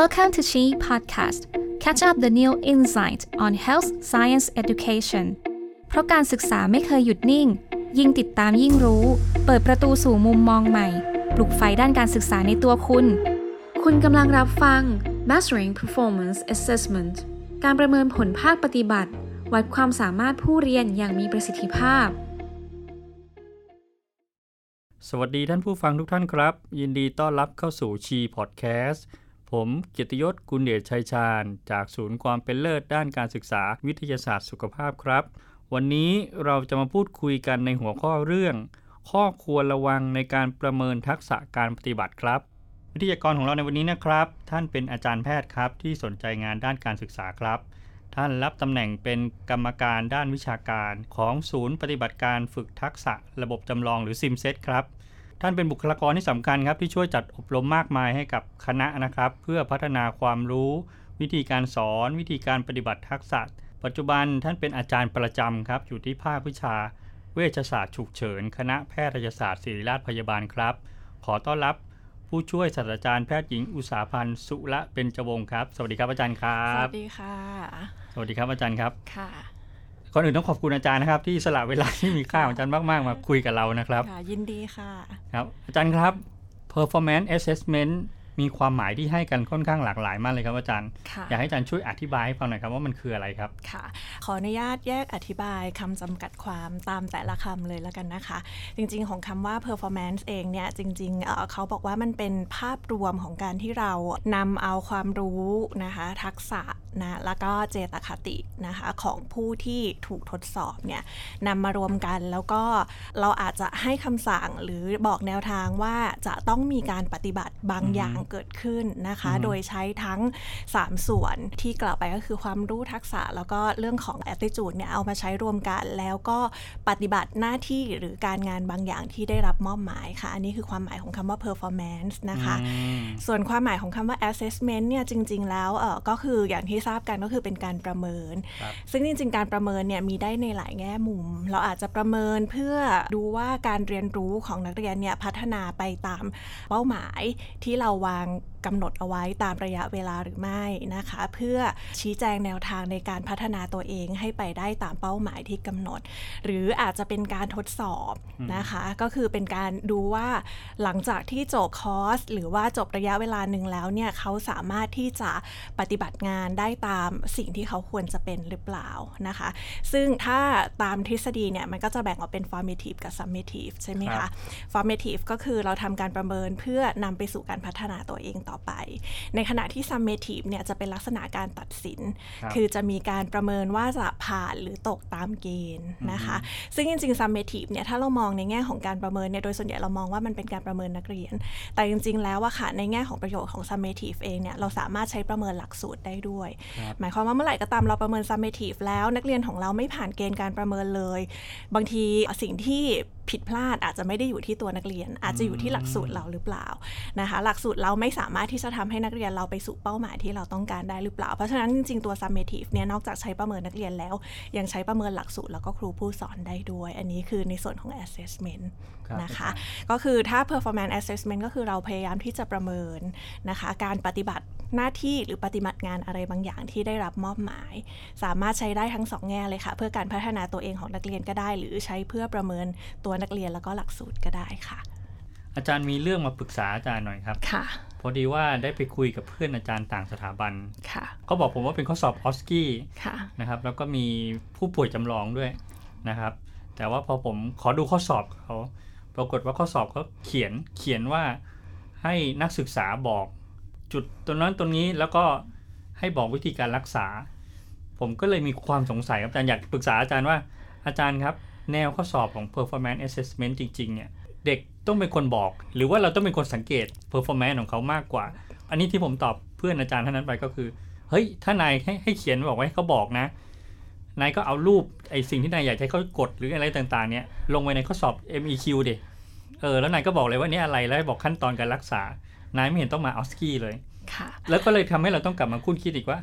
Welcome to Chi Podcast. Catch up the new insight on health science education. เพราะการศึกษาไม่เคยหยุดนิ่ง ยิ่งติดตามยิ่งรู้ เปิดประตูสู่มุมมองใหม่ ปลุกไฟด้านการศึกษาในตัวคุณ คุณกำลังรับฟัง Mastering Performance Assessment การประเมินผลภาคปฏิบัติ วัดความสามารถผู้เรียนอย่างมีประสิทธิภาพสวัสดีท่านผู้ฟังทุกท่านครับ ยินดีต้อนรับเข้าสู่ชีพอดแคสต์ ผมเกียรติยศกุลเดชชัยชาญ จากศูนย์ความเป็นเลิศด้านการศึกษาวิทยาศาสตร์สุขภาพครับ วันนี้เราจะมาพูดคุยกันในหัวข้อเรื่อง ข้อควรระวังในการประเมินทักษะการปฏิบัติครับ วิทยากรของเราในวันนี้นะครับ ท่านเป็นอาจารย์แพทย์ครับ ที่สนใจงานด้านการศึกษาครับ ท่านรับตำแหน่งเป็นกรรมการด้านวิชาการ ของศูนย์ปฏิบัติการฝึกทักษะระบบจำลองหรือซิมเซตครับ ท่านเป็นบุคลากรที่สำคัญครับที่ช่วยจัดอบรมมากมายให้กับคณะนะครับ เพื่อพัฒนาความรู้ วิธีการสอน วิธีการปฏิบัติทักษะ ปัจจุบันท่านเป็นอาจารย์ประจำครับ อยู่ที่ภาควิชา เวชศาสตร์ฉุกเฉิน คณะแพทยศาสตร์ศิริราชพยาบาลครับ ขอต้อนรับผู้ช่วยศาสตราจารย์แพทย์หญิงอุตสาพันธ์สุระเบญจวงศ์ครับ สวัสดีครับอาจารย์ครัสบวัสดีค่ะ สวัสดีครับอาจารย์ครับค่ะ ก่อนอื่นต้องขอบคุณอาจารย์นะครับ ที่สละเวลาที่มีค่าของอาจารย์มาก ๆ มาคุยกับเรานะครับค่ะยินดีค่ะ ครับ อาจารย์ครับ performance assessment มีความหมายที่ให้กันค่อนข้างหลากหลายมากเลยครับอาจารย์ค่ะอยากให้อาจารย์ช่วยอธิบายให้ฟังหน่อยครับว่ามันคืออะไรครับ ค่ะ ขออนุญาตแยกอธิบายคำจำกัดความตามแต่ละคำเลยแล้วกันนะคะ จริงๆ ของคำว่า performance เองเนี่ยจริงๆเอ่อเขาบอกว่ามันเป็นภาพรวมของการที่เรานำเอาความรู้นะคะทักษะนะแล้วก็เจตคตินะคะของผู้ที่ถูกทดสอบเนี่ยนำมารวมกันแล้วก็เราอาจจะให้คำสั่งหรือบอกแนวทางว่าจะต้องมีการปฏิบัติบางอย่างเกิดขึ้นนะคะอือฮึโดยใช้ทั้ง 3 ส่วนที่กล่าวไปก็คือความรู้ทักษะ แล้วก็เรื่องของ attitude เนี่ยเอามาใช้รวมกัน แล้วก็ปฏิบัติหน้าที่หรือการงานบางอย่างที่ได้รับมอบหมายค่ะ อันนี้คือความหมายของคำว่า performance นะคะอืมส่วนความหมายของคำว่า assessment เนี่ยจริง ๆ แล้วเออก็คืออย่างที่ทราบกันก็คือเป็นการประเมินครับซึ่งจริง ๆ การประเมินเนี่ยมีได้ในหลายแง่มุม เราอาจจะประเมินเพื่อดูว่าการเรียนรู้ของนักเรียนเนี่ยพัฒนาไปตามเป้าหมายที่เราวางาง กำหนดเอาไว้ตามระยะเวลาหรือไม่นะคะ เพื่อชี้แจงแนวทางในการพัฒนาตัวเองให้ไปได้ตามเป้าหมายที่กำหนด หรืออาจจะเป็นการทดสอบนะคะ ก็คือเป็นการดูว่าหลังจากที่จบคอร์สหรือว่าจบระยะเวลาหนึ่งแล้วเนี่ยเขาสามารถที่จะปฏิบัติงานได้ตามสิ่งที่เขาควรจะเป็นหรือเปล่านะคะ ซึ่งถ้าตามทฤษฎีเนี่ยมันก็จะแบ่งออกเป็น formative กับ summative ใช่ไหมครัคะบ formative ก็คือเราทำการประเมินเพื่อนำไปสู่การพัฒนาตัวเองต่อไป ในขณะที่ summative เนี่ยจะเป็นลักษณะการตัดสินครับคือจะมีการประเมินว่าจะผ่านหรือตกตามเกณฑ์นะคะ ซึ่งจริงๆ summative เนี่ยถ้าเรามองในแง่ของการประเมินเนี่ยโดยส่วนใหญ่เรามองว่ามันเป็นการประเมินนักเรียน แต่จริง ๆ แล้วอะค่ะในแง่ของประโยชน์ของ summative เองเนี่ยเราสามารถใช้ประเมินหลักสูตรได้ด้วยครับหมายความว่าเมื่อไหร่ก็ตามเราประเมิน summative แล้วนักเรียนของเราไม่ผ่านเกณฑ์การประเมินเลย บางทีสิ่งที่ ผิดพลาดอาจจะไม่ได้อยู่ที่ตัวนักเรียน อาจจะอยู่ที่หลักสูตรเราหรือเปล่านะคะ หลักสูตรเราไม่สามารถที่จะทำให้นักเรียนเราไปสู่เป้าหมายที่เราต้องการได้หรือเปล่า เพราะฉะนั้นจริงๆตัว summative เนี่ยนอกจากใช้ประเมินนักเรียนแล้ว ยังใช้ประเมินหลักสูตรแล้วก็ครูผู้สอนได้ด้วย อันนี้คือในส่วนของ assessment นะคะอาจารย์ก็คือถ้า performance assessment ก็คือเราพยายามที่จะประเมินนะคะ การปฏิบัติหน้าที่หรือปฏิบัติงานอะไรบางอย่างที่ได้รับมอบหมาย สามารถใช้ได้ทั้งสองแง่เลยค่ะ เพื่อการพัฒนาตัวเองของนักเรียนก็ได้ หรือใช้เพื่อประเมินตัวนักเรียนแล้วก็หลักสูตรก็ได้ค่ะ อาจารย์มีเรื่องมาปรึกษาอาจารย์หน่อยครับค่ะพอดีว่าได้ไปคุยกับเพื่อนอาจารย์ต่างสถาบันค่ะเขาบอกผมว่าเป็นข้อสอบออสกี้ค่ะนะครับ แล้วก็มีผู้ป่วยจำลองด้วยนะครับ แต่ว่าพอผมขอดูข้อสอบเขา ปรากฏว่าข้อสอบเขาเขียนเขียนว่าให้นักศึกษาบอกจุดตรงนั้นตรงนี้แล้วก็ให้บอกวิธีการรักษา ผมก็เลยมีความสงสัยครับอาจารย์อยากปรึกษาอาจารย์ว่าอาจารย์ครับ แนวข้อสอบของ performance assessment จริงๆเนี่ยเด็กต้องเป็นคนบอก หรือว่าเราต้องเป็นคนสังเกต performance ของเขามากกว่า อันนี้ที่ผมตอบเพื่อนอาจารย์ท่านนั้นไปก็คือ เฮ้ย ถ้านายให้ให้เขียนบอกไว้เขาบอกนะ นายก็เอารูปไอ้สิ่งที่นายอยากให้เขากดหรืออะไรต่างๆ เนี่ยลงไว้ในข้อสอบ MEQ เดเออแล้วนายก็บอกเลยว่านี่อะไรแล้วให้บอกขั้นตอนการรักษานายไม่เห็นต้องมาออสกี้เลยค่ะ แล้วก็เลยทำให้เราต้องกลับมาคุ้นคิดอีกว่า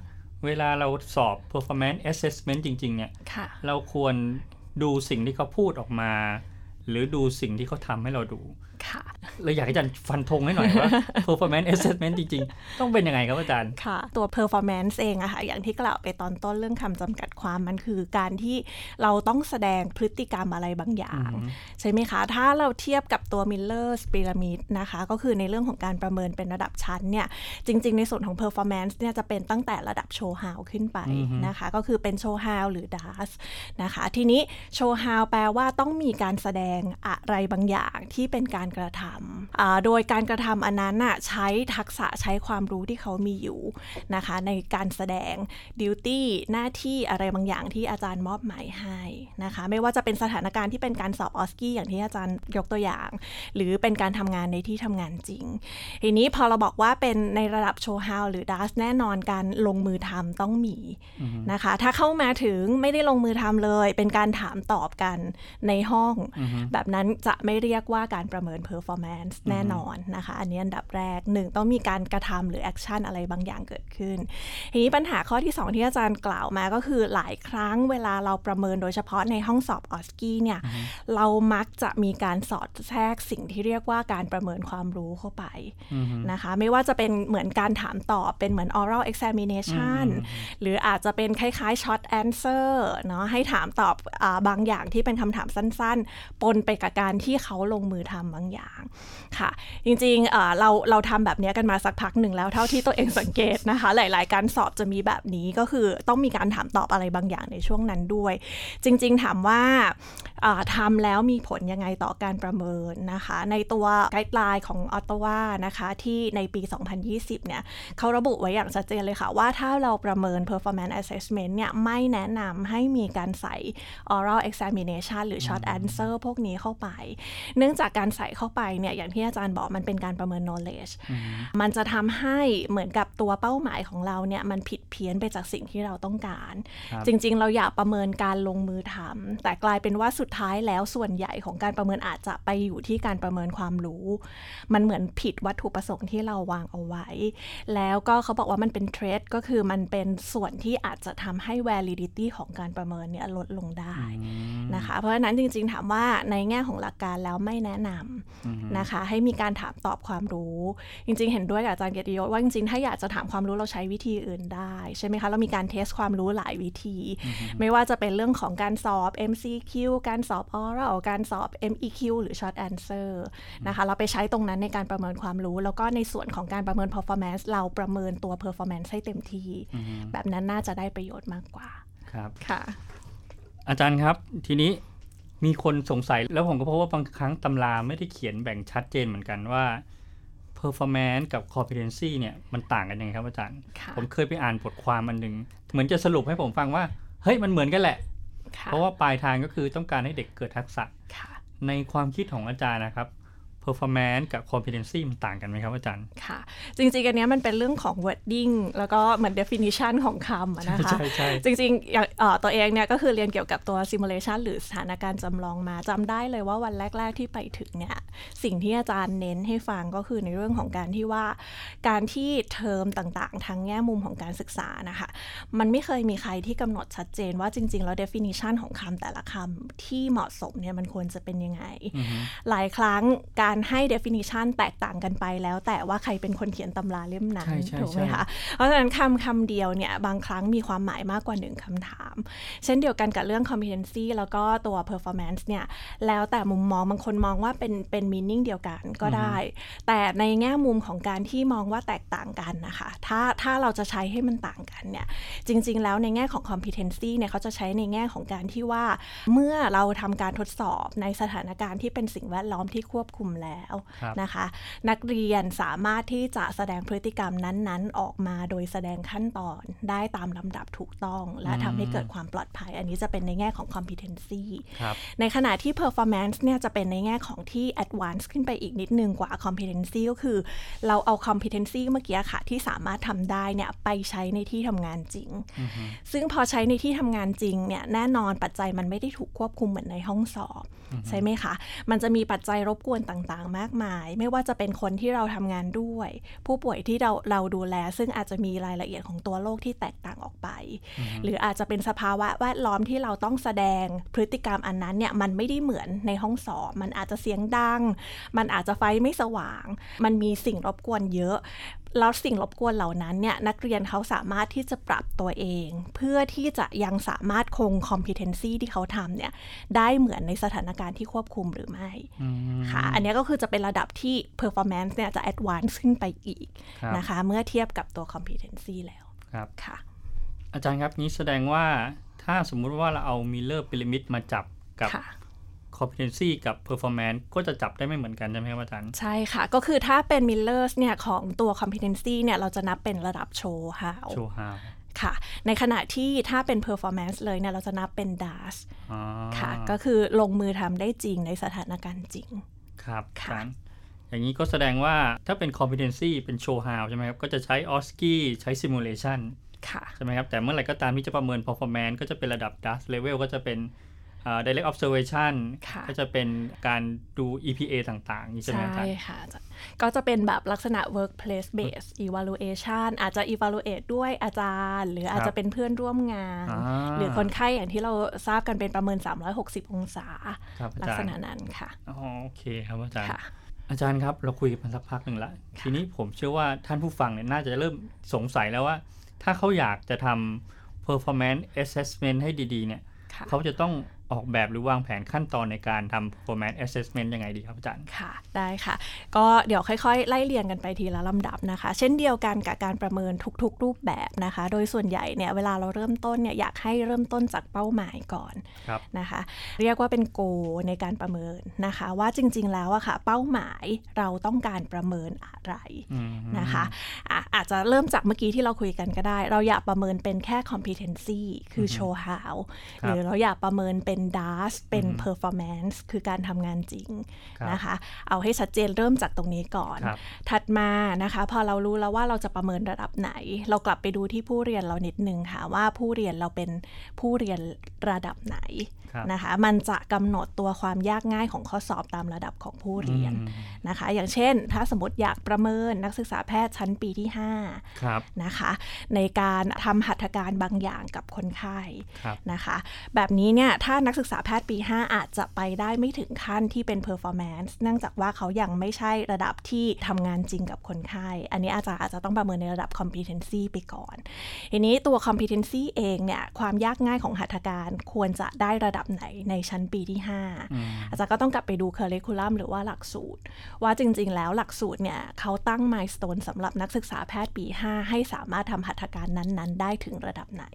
เวลาเราสอบ performance assessment จริง ๆ เนี่ยค่ะเราควรดูสิ่งที่เขาพูดออกมา หรือดูสิ่งที่เขาทำให้เราดู ค่ะเลยอยากให้อาจารย์ฟันธงให้หน่อยว่า performance assessment จริง ๆ ต้องเป็นยังไงครับอาจารย์ ค่ะ ตัว performance เองอะค่ะ อย่างที่กล่าวไปตอนต้นเรื่องคำจำกัดความมันคือการที่เราต้องแสดงพฤติกรรมอะไรบางอย่าง ใช่ไหมคะ ถ้าเราเทียบกับตัว Miller's Pyramid นะคะ ก็คือในเรื่องของการประเมินเป็นระดับชั้นเนี่ย จริง ๆ ในส่วนของ performance เนี่ยจะเป็นตั้งแต่ระดับโชว์ฮาวขึ้นไปนะคะ ก็คือเป็นโชว์ฮาวหรือ DAS นะคะ ทีนี้โชว์ฮาวแปลว่าต้องมีการแสดงอะไรบางอย่างที่เป็นการกระทำอ่าโดยการกระทำอันนั้นน่ะใช้ทักษะใช้ความรู้ที่เขามีอยู่นะคะในการแสดงดิวตี้หน้าที่อะไรบางอย่างที่อาจารย์มอบหมายให้นะคะไม่ว่าจะเป็นสถานการณ์ที่เป็นการสอบออสกี้อย่างที่อาจารย์ยกตัวอย่าง หรือเป็นการทำงานในที่ทำงานจริง ทีนี้พอเราบอกว่าเป็นในระดับโชว์ฮาวหรือดัสแน่นอนการลงมือทำต้องมีนะคะ ถ้าเข้ามาถึงไม่ได้ลงมือทำเลย เป็นการถามตอบกันในห้อง แบบนั้นจะไม่เรียกว่าการประเมิน performance แน่นอนนะคะ อันนี้อันดับแรกหนึ่งต้องมีการกระทำหรือ action อะไรบางอย่างเกิดขึ้น ทีนี้ปัญหาข้อที่ 2 ที่อาจารย์กล่าวมาก็คือหลายครั้งเวลาเราประเมินโดยเฉพาะในห้องสอบ OSCE เนี่ยเรามักจะมีการสอดแทรกสิ่งที่เรียกว่าการประเมินความรู้เข้าไปนะคะ ไม่ว่าจะเป็นเหมือนการถามตอบเป็นเหมือน oral examination หรืออาจจะเป็นคล้ายๆ short answer เนาะให้ถามตอบอาบางอย่างที่เป็นคำถามสั้นๆ ปนไปกับการที่เขาลงมือทำบางอย่างค่ะ จริงๆเราเราทำแบบนี้กันมาสักพักหนึ่งแล้วเท่าที่ตัวเองสังเกตนะคะ หลาย ๆ การสอบจะมีแบบนี้ก็คือต้องมีการถามตอบอะไรบางอย่างในช่วงนั้นด้วย จริง ๆ ถามว่า ทำแล้วมีผลยังไงต่อการประเมินนะคะ ในตัวไกด์ไลน์ของออตตวานะคะที่ในปี 2020 เนี่ยเขาระบุไว้อย่างชัดเจนเลยค่ะ ว่าถ้าเราประเมิน performance assessment เนี่ยไม่แนะนำให้มีการใส่ oral examination หรือ short answer พวกนี้เข้าไป เนื่องจากการใส่เข้าไปเนี่ยอย่างที่อาจารย์บอกมันเป็นการประเมิน knowledge มันจะทำให้เหมือนกับตัวเป้าหมายของเราเนี่ยมันผิดเพี้ยนไปจากสิ่งที่เราต้องการครับจริง ๆ เราอยากประเมินการลงมือทำแต่กลายเป็นว่าสุดท้ายแล้วส่วนใหญ่ของการประเมินอาจจะไปอยู่ที่การประเมินความรู้ มันเหมือนผิดวัตถุประสงค์ที่เราวางเอาไว้ แล้วก็เขาบอกว่ามันเป็นเทรดก็คือมันเป็นส่วนที่อาจจะทำให้ validity ของการประเมินเนี่ยลดลงได้นะคะ เพราะฉะนั้นจริงๆ ถามว่าในแง่ของหลักการแล้วไม่แนะนำนะคะ ให้มีการถามตอบความรู้ จริงๆ เห็นด้วยกับอาจารย์เกียรติยศว่าจริงๆ ถ้าอยากจะถามความรู้เราใช้วิธีอื่นได้ใช่ไหมคะ เรามีการเทสความรู้หลายวิธี ไม่ว่าจะเป็นเรื่องของการสอบ MCQ การสอบ oral การสอบ MEQ หรือ short answer นะคะเราไปใช้ตรงนั้นในการประเมินความรู้ แล้วก็ในส่วนของการประเมิน performance เราประเมินตัว performance ให้เต็มที่ แบบนั้นน่าจะได้ประโยชน์มากกว่าครับค่ะ อาจารย์ครับทีนี้มีคนสงสัยแล้วผมก็พบว่าบางครั้งตำราไม่ได้เขียนแบ่งชัดเจนเหมือนกันว่า performance กับ competency เนี่ยมันต่างกันยังไงครับอาจารย์ค่ะผมเคยไปอ่านบทความอันหนึ่งเหมือนจะสรุปให้ผมฟังว่า เฮ้ยมันเหมือนกันแหละค่ะ เพราะว่าปลายทางก็คือต้องการให้เด็กเกิดทักษะค่ะในความคิดของอาจารย์นะครับ performance กับ competency มันต่างกันไหมครับอาจารย์ ค่ะ จริงๆ อันเนี้ยมันเป็นเรื่องของ wording แล้วก็เหมือน definition ของคำอะนะคะ ใช่ใช่จริงๆอย่างเอ่อตัวเองเนี่ยก็คือเรียนเกี่ยวกับตัว simulation หรือสถานการณ์จำลองมาจำได้เลยว่าวันแรก ๆ ที่ไปถึงเนี่ย สิ่งที่อาจารย์เน้นให้ฟังก็คือในเรื่องของการที่ว่า การที่เทอมต่างๆทางแง่มุมของการศึกษานะคะ มันไม่เคยมีใครที่กำหนดชัดเจนว่าจริง ๆ แล้ว definition ของคำแต่ละคำที่เหมาะสมเนี่ยมันควรจะเป็นยังไง หลายครั้งการให้ definition แตกต่างกันไปแล้ว แต่ว่าใครเป็นคนเขียนตำราเล่มนั้นใช่ใช่ถูกไหมใช่คะเพราะฉะนั้นคำคำเดียวเนี่ยบางครั้งมีความหมายมากกว่าหนึ่งคำถาม เช่นเดียวกันกับเรื่อง competency แล้วก็ตัว performance เนี่ยแล้วแต่มุมมองบางคนมองว่าเป็นเป็น meaning เดียวกันก็ได้ แต่ในแง่มุมของการที่มองว่าแตกต่างกันนะคะ ถ้าถ้าเราจะใช้ให้มันต่างกันเนี่ยจริง ๆ แล้วในแง่ของ competency เนี่ยเขาจะใช้ในแง่ของการที่ว่า เมื่อเราทำการทดสอบในสถานการณ์ที่เป็นสิ่งแวดล้อมที่ควบคุมแล้วครับนะคะ นักเรียนสามารถที่จะแสดงพฤติกรรมนั้นๆ ออกมาโดยแสดงขั้นตอนได้ตามลำดับถูกต้อง และทำให้เกิดความปลอดภัย อันนี้จะเป็นในแง่ของ competency ครับในขณะที่ performance เนี่ยจะเป็นในแง่ของที่ advance ขึ้นไปอีกนิดนึงกว่า competency ก็คือ เราเอา competency เมื่อกี้ค่ะ ที่สามารถทำได้เนี่ยไปใช้ในที่ทำงานจริง ซึ่งพอใช้ในที่ทำงานจริงเนี่ยแน่นอนปัจจัยมันไม่ได้ถูกควบคุมเหมือนในห้องสอบ ใช่ไหมคะ มันจะมีปัจจัยรบกวนต่ต่างๆ มากมาย ไม่ว่าจะเป็นคนที่เราทำงานด้วย ผู้ป่วยที่เราเราดูแล ซึ่งอาจจะมีรายละเอียดของตัวโรคที่แตกต่างออกไป หรืออาจจะเป็นสภาวะแวดล้อมที่เราต้องแสดงพฤติกรรมอันนั้นเนี่ยมันไม่ได้เหมือนในห้องสอบมันอาจจะเสียงดัง มันอาจจะไฟไม่สว่าง มันมีสิ่งรบกวนเยอะ แล้วสิ่งรบกวนเหล่านั้นเนี่ยนักเรียนเขาสามารถที่จะปรับตัวเอง เพื่อที่จะยังสามารถคง competency ที่เขาทำเนี่ยได้เหมือนในสถานการณ์ที่ควบคุมหรือไม่อืมค่ะอันนี้ก็คือจะเป็นระดับที่ performance เนี่ยจะ advance ขึ้นไปอีกครับนะคะเมื่อเทียบกับตัว competency แล้วครับค่ะ อาจารย์ครับนี้แสดงว่าถ้าสมมุติว่าเราเอามิลเลอร์พีระมิดมาจับกับค่ะ competency กับ performance ก็จะจับได้ไม่เหมือนกันใช่ไหมครับอาจารย์ ใช่ค่ะ ก็คือถ้าเป็น Millers เนี่ยของตัว competency เนี่ยเราจะนับเป็นระดับโชว์ฮาวโชว์ฮาวค่ะ ในขณะที่ถ้าเป็น performance เลยเนี่ยเราจะนับเป็น DAS อ๋อค่ะ ก็คือลงมือทำได้จริงในสถานการณ์จริง ครับอาค่ะจารย์อย่างนี้ก็แสดงว่าถ้าเป็น competency เป็นโชว์ฮาวใช่ไหมครับ ก็จะใช้ OSCE ใช้ simulation ค่ะใช่ไหมครับ แต่เมื่อไหร่ก็ตามที่จะประเมิน performance ก็จะเป็นระดับ DAS level ก็จะเป็นอ่า direct observation ค่ะก็จะเป็นการดู EPA ต่างๆนี่ใช่ไหมอาจารย์ค่ะอาจารย์ก็จะเป็นแบบลักษณะ workplace based evaluation อาจจะ evaluate ด้วยอาจารย์ หรืออาจจะเป็นเพื่อนร่วมงานอ่าหรือคนไข้อย่างที่เราทราบกันเป็นประเมิน 360 องศาครับอาลักจารษย์ณะนั้นค่ะอ๋อโอเคครับอาจารย์ค่ะอาจารย์ครับ เราคุยกันมาสักพักหนึ่งละ ทีนี้ผมเชื่อว่าท่านผู้ฟังเนี่ยน่าจะเริ่มสงสัยแล้วว่า ถ้าเขาอยากจะทำ performance assessment ให้ดีๆ เนี่ยค่ะเขาจะต้อง ออกแบบหรือวางแผนขั้นตอนในการทำ performance assessment ยังไงดีครับอาจารย์ ค่ะ ได้ค่ะ ก็เดี๋ยวค่อยๆ ไล่เรียงกันไปทีละลำดับนะคะ เช่นเดียวกันกับการประเมินทุกๆ รูปแบบนะคะ โดยส่วนใหญ่เนี่ยเวลาเราเริ่มต้นเนี่ยอยากให้เริ่มต้นจากเป้าหมายก่อนครับนะคะ เรียกว่าเป็นโกในการประเมินนะคะ ว่าจริงๆแล้วอะค่ะ เป้าหมายเราต้องการประเมินอะไรอืมนะคะอะอาจจะเริ่มจากเมื่อกี้ที่เราคุยกันก็ได้ เราอยากประเมินเป็นแค่ competency คือ show how ครับหรือเราอยากประเมินเป็น DAS เป็นอือฮึ performance คือการทำงานจริงครับนะคะ เอาให้ชัดเจนเริ่มจากตรงนี้ก่อนครับถัดมานะคะ พอเรารู้แล้วว่าเราจะประเมินระดับไหน เรากลับไปดูที่ผู้เรียนเรานิดนึงค่ะว่าผู้เรียนเราเป็นผู้เรียนระดับไหนครับ นะคะ มันจะกำหนดตัวความยากง่ายของข้อสอบตามระดับของผู้เรียนอืมนะคะ อย่างเช่น ถ้าสมมติอยากประเมินนักศึกษาแพทย์ชั้นปีที่5ครับนะคะ ในการทำหัตถการบางอย่างกับคนไข้ครับนะคะ แบบนี้เนี่ยถ้านักศึกษาแพทย์ปี 5 อาจจะไปได้ไม่ถึงขั้นที่เป็น performance เนื่องจากว่าเขายังไม่ใช่ระดับที่ทำงานจริงกับคนไข้ อันนี้อาจจะอาจจะต้องประเมินในระดับ competency ไปก่อน ทีนี้ตัว competency เองเนี่ยความยากง่ายของหัตถการควรจะได้ระดับไหนในชั้นปีที่5อืมอาจารย์ก็ต้องกลับไปดู curriculum หรือว่าหลักสูตร ว่าจริง ๆ แล้วหลักสูตรเนี่ยเขาตั้ง milestone สำหรับนักศึกษาแพทย์ปี 5 ให้สามารถทำหัตถการนั้น ๆ ได้ถึงระดับไหน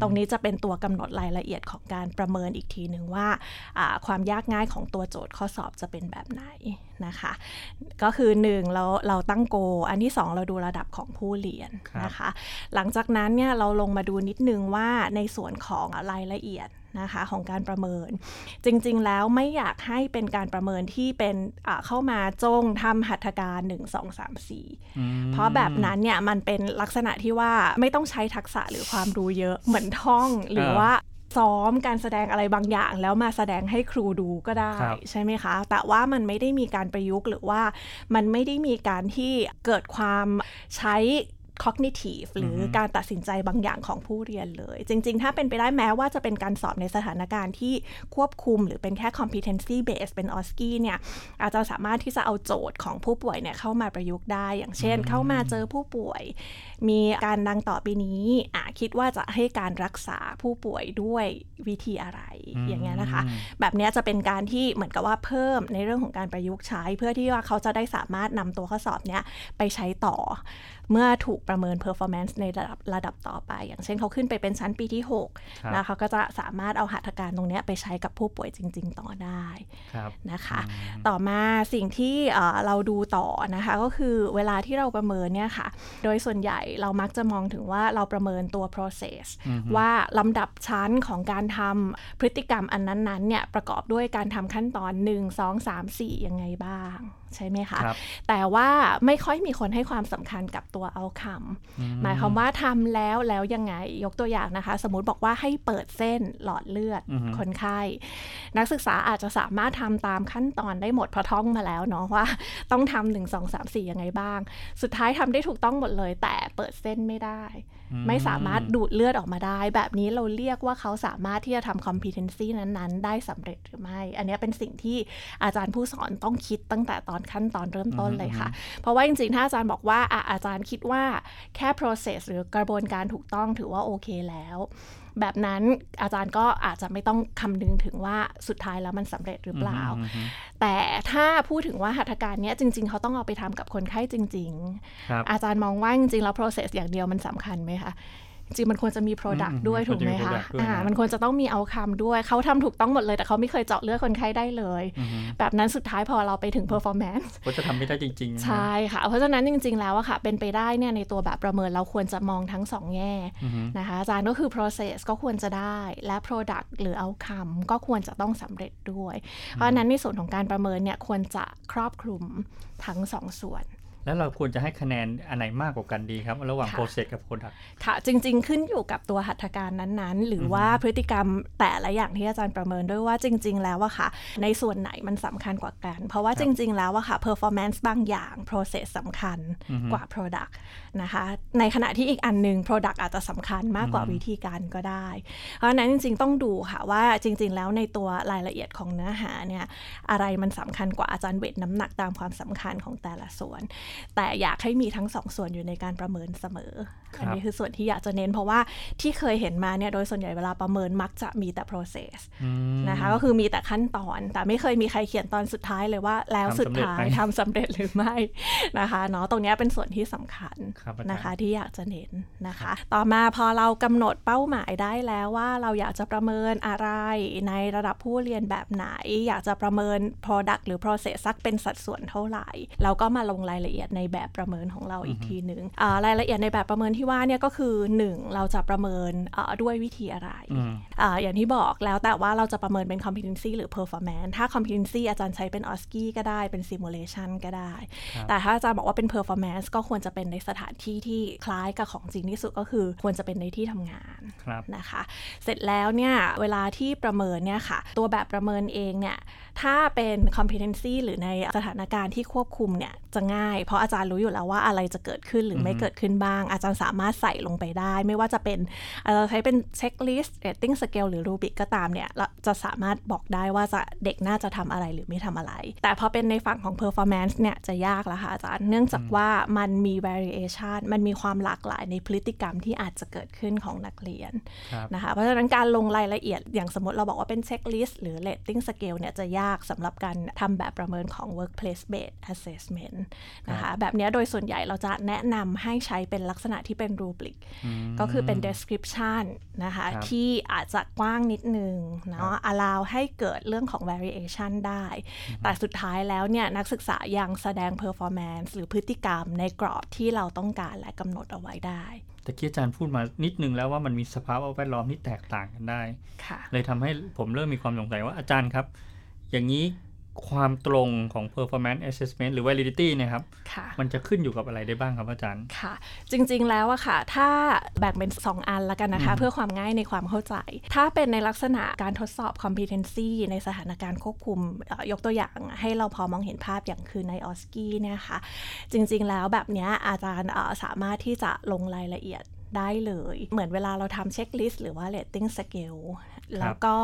ตรงนี้จะเป็นตัวกำหนดรายละเอียดของการประเมินอีกทีหนึ่งว่าอ่าความยากง่ายของตัวโจทย์ข้อสอบจะเป็นแบบไหนนะคะ ก็คือ 1 เราเราตั้งโก อันที่ 2 เราดูระดับของผู้เรียนครับนะคะ หลังจากนั้นเนี่ยเราลงมาดูนิดนึงว่าในส่วนของรายละเอียด นะคะของการประเมิน จริงๆแล้วไม่อยากให้เป็นการประเมินที่เป็นอ่าเข้ามาจงทำหัตถการ 1 2 3 4อืมเพราะแบบนั้นเนี่ยมันเป็นลักษณะที่ว่าไม่ต้องใช้ทักษะหรือความรู้เยอะเหมือนท่องหรือเออว่าซ้อมการแสดงอะไรบางอย่าง แล้วมาแสดงให้ครูดูก็ได้ครับใช่ไหมคะ แต่ว่ามันไม่ได้มีการประยุกต์หรือว่ามันไม่ได้มีการที่เกิดความใช้ cognitive หรือออฮึการตัดสินใจบางอย่างของผู้เรียนเลย จริง ๆ ถ้าเป็นไปได้แม้ว่าจะเป็นการสอบในสถานการณ์ที่ควบคุม หรือเป็นแค่ competency based เป็น OSCE เนี่ยอาจจะสามารถที่จะเอาโจทย์ของผู้ป่วยเนี่ยเข้ามาประยุกต์ได้ อย่างเช่น เข้ามาเจอผู้ป่วย มีการดังต่อไปนี้อะคิดว่าจะให้การรักษาผู้ป่วยด้วยวิธีอะไรอืมอย่างเงี้ยนะคะ แบบเนี้ยจะเป็นการที่เหมือนกับว่าเพิ่มในเรื่องของการประยุกต์ใช้ เพื่อที่ว่าเขาจะได้สามารถนำตัวข้อสอบเนี้ยไปใช้ต่อ เมื่อถูกประเมิน performance ในระดับระดับต่อไป อย่างเช่นเขาขึ้นไปเป็นชั้นปีที่ครับ6นะคะก็จะสามารถเอาหัตถการตรงเนี้ยไปใช้กับผู้ป่วยจริง ๆ ต่อได้ครับนะคะ ต่อมาสิ่งที่เอ่อเราดูต่อนะคะก็คือเวลาที่เราประเมินเนี่ยค่ะ โดยส่วนใหญ่เรามักจะมองถึงว่าเราประเมินตัว process อือฮึว่าลำดับชั้นของการทำพฤติกรรมอันนั้นๆเนี่ยประกอบด้วยการทำขั้นตอน 1 2 3 4 ยังไงบ้างใช่ไหมคะครับแต่ว่าไม่ค่อยมีคนให้ความสำคัญกับตัวเอาคำหมายความว่าทำแล้วแล้วยังไงยกตัวอย่างนะคะ สมมติบอกว่าให้เปิดเส้นหลอดเลือดอือฮึคนไข้ นักศึกษาอาจจะสามารถทำตามขั้นตอนได้หมดเพราะท่องมาแล้วเนาะว่า ต้องทำหนึ่งสองสามสี่ยังไงบ้าง สุดท้ายทำได้ถูกต้องหมดเลย แต่เปิดเส้นไม่ได้ ไม่สามารถดูดเลือดออกมาได้ แบบนี้เราเรียกว่าเขาสามารถที่จะทำ competency นั้นๆ ได้สำเร็จหรือไม่ อันนี้เป็นสิ่งที่อาจารย์ผู้สอนต้องคิดตั้งแต่ตอนขั้นตอนเริ่มต้นเลยค่ะ เพราะว่าจริงๆ ถ้าอาจารย์บอกว่าอะอาจารย์คิดว่าแค่ process หรือกระบวนการถูกต้องถือว่าโอเคแล้ว แบบนั้นอาจารย์ก็อาจจะไม่ต้องคำนึงถึงว่าสุดท้ายแล้วมันสำเร็จหรือเปล่าอืมอืมแต่ถ้าพูดถึงว่าหัตถการเนี้ยจริง ๆ เขาต้องเอาไปทำกับคนไข้จริงครับๆอาจารย์มองว่าจริงๆแล้ว process อย่างเดียวมันสำคัญไหมคะ จริงๆมันควรจะมี product อืมด้วยมันถูควกรจะไหมมีคะ product ด้วยนะอ่ามันควรจะต้องมีเอาคำด้วยเขาทำถูกต้องหมดเลย แต่เขาไม่เคยเจาะเลือดคนไข้ได้เลยอือฮึแบบนั้นสุดท้ายพอเราไปถึง performance ก็จะทำไม่ได้จริงๆนะใช่ค่ะ เพราะฉะนั้นจริง ๆ แล้วอะค่ะ เป็นไปได้เนี่ยในตัวแบบประเมินเราควรจะมองทั้งสองแง่อือฮึนะคะอาจารย์ก็คือ process ก็ควรจะได้ และ product หรือ outcome ก็ควรจะต้องสำเร็จด้วย เพราะฉะนั้นในส่วนของการประเมินเนี่ยควรจะครอบคลุมทั้งสองส่วน แล้วเราควรจะให้คะแนนอันไหนมากกว่ากันดีครับ ระหว่างค่ะ process กับ product ค่ะ จริง ๆ ขึ้นอยู่กับตัวหัตถการนั้นๆ หรือว่าพฤติกรรมแต่ละอย่างที่อาจารย์ประเมินด้วยว่าจริง ๆ แล้วอะค่ะ ในส่วนไหนมันสำคัญกว่ากัน เพราะว่าครับจริง ๆ แล้วอะค่ะ performance บางอย่าง process สำคัญอือฮึกว่า product นะคะ ในขณะที่อีกอันหนึ่ง product อาจจะสำคัญมากกว่าอือฮึวิธีการก็ได้ เพราะฉะนั้นจริง ๆ ต้องดูค่ะว่าจริง ๆ แล้วในตัวรายละเอียดของเนื้อหาเนี่ยอะไรมันสำคัญกว่าอาจารย์เวทน้ำหนักตามความสำคัญของแต่ละส่วนแต่อยากให้มีทั้งสองส่วนอยู่ในการประเมินเสมอครับอันนี้คือส่วนที่อยากจะเน้นเพราะว่าที่เคยเห็นมาเนี่ยโดยส่วนใหญ่เวลาประเมินมักจะมีแต่ process อืมนะคะก็คือมีแต่ขั้นตอน แต่ไม่เคยมีใครเขียนตอนสุดท้ายเลยว่าแล้วทำสุดสำเร็จท้ายไหมทำสำเร็จหรือไม่นะคะเนาะตรงเนี้ยเป็นส่วนที่สำคัญครับอาจารย์นะคะที่อยากจะเน้นนะคะ ต่อมาพอเรากำหนดเป้าหมายได้แล้วว่าเราอยากจะประเมินอะไรในระดับผู้เรียนแบบไหน อยากจะประเมิน product หรือ process สักเป็นสัดส่วนเท่าไหร่ เราก็มาลงรายละเอียดในแบบประเมินของเราอีกทีหนึ่งอ่ารายละเอียดในแบบประเมินที่ว่าเนี่ยก็คือ 1 เราจะประเมินอ่าด้วยวิธีอะไรอืมอ่าอย่างที่บอกแล้วแต่ว่าเราจะประเมินเป็น competency หรือ performance ถ้า competency อาจารย์ใช้เป็น OSCE ก็ได้เป็น simulation ก็ได้ครับแต่ถ้าอาจารย์บอกว่าเป็น performance ก็ควรจะเป็นในสถานที่ที่คล้ายกับของจริงที่สุดก็คือควรจะเป็นในที่ทำงานครับนะคะ เสร็จแล้วเนี่ยเวลาที่ประเมินเนี่ยค่ะ ตัวแบบประเมินเองเนี่ยถ้าเป็น competency หรือในสถานการณ์ที่ควบคุมเนี่ยจะง่ายเพราะอาจารย์รู้อยู่แล้วว่าอะไรจะเกิดขึ้นหรือไม่เกิดขึ้นบ้าง อาจารย์สามารถใส่ลงไปได้ ไม่ว่าจะเป็นเอ่อใช้เป็นเช็คลิสต์ rating scale หรือรูบิกก็ตามเนี่ยเราจะสามารถบอกได้ว่าจะเด็กน่าจะทำอะไรหรือไม่ทำอะไร แต่พอเป็นในฝั่งของ performance เนี่ยจะยากแล้วค่ะอาจารย์เนื่องจากว่ามันมี variation มันมีความหลากหลายในพฤติกรรมที่อาจจะเกิดขึ้นของนักเรียนครับนะคะเพราะฉะนั้นการลงรายละเอียดอย่างสมมติเราบอกว่าเป็นเช็คลิสต์หรือ rating scale เนี่ยจะยากสำหรับการทำแบบประเมินของ workplace based assessment นะคะแบบเนี้ยโดยส่วนใหญ่เราจะแนะนำให้ใช้เป็นลักษณะที่เป็น rubric ก็คือเป็น description นะคะครับที่อาจจะกว้างนิดนึงเนาะ allow ให้เกิดเรื่องของ variation ได้ แต่สุดท้ายแล้วเนี่ย นักศึกษายังแสดง performance หรือพฤติกรรมในกรอบที่เราต้องการและกำหนดเอาไว้ได้แต่กี้อาจารย์พูดมานิดนึงแล้วว่ามันมีสภาพแวดล้อมที่แตกต่างกันได้ค่ะเลยทำให้ผมเริ่มมีความสงสัยว่าอาจารย์ครับ อย่างนี้ ความตรงของ performance assessment หรือ validity เนะครับค่ะมันจะขึ้นอยู่กับอะไรได้บ้างครับอาจารย์ ค่ะ จริงๆแล้วอะค่ะ ถ้าแบ่งเป็น 2 อันละกันนะคะอืมเพื่อความง่ายในความเข้าใจ ถ้าเป็นในลักษณะการทดสอบ competency ในสถานการณ์ควบคุมเอ่อยกตัวอย่างให้เราพอมองเห็นภาพอย่างคือในออสกี้เนี่ยค่ะ จริงๆแล้วแบบเนี้ยอาจารย์เอ่อสามารถที่จะลงรายละเอียดได้เลย เหมือนเวลาเราทำเช็คลิสต์หรือว่า rating scale แล้วก็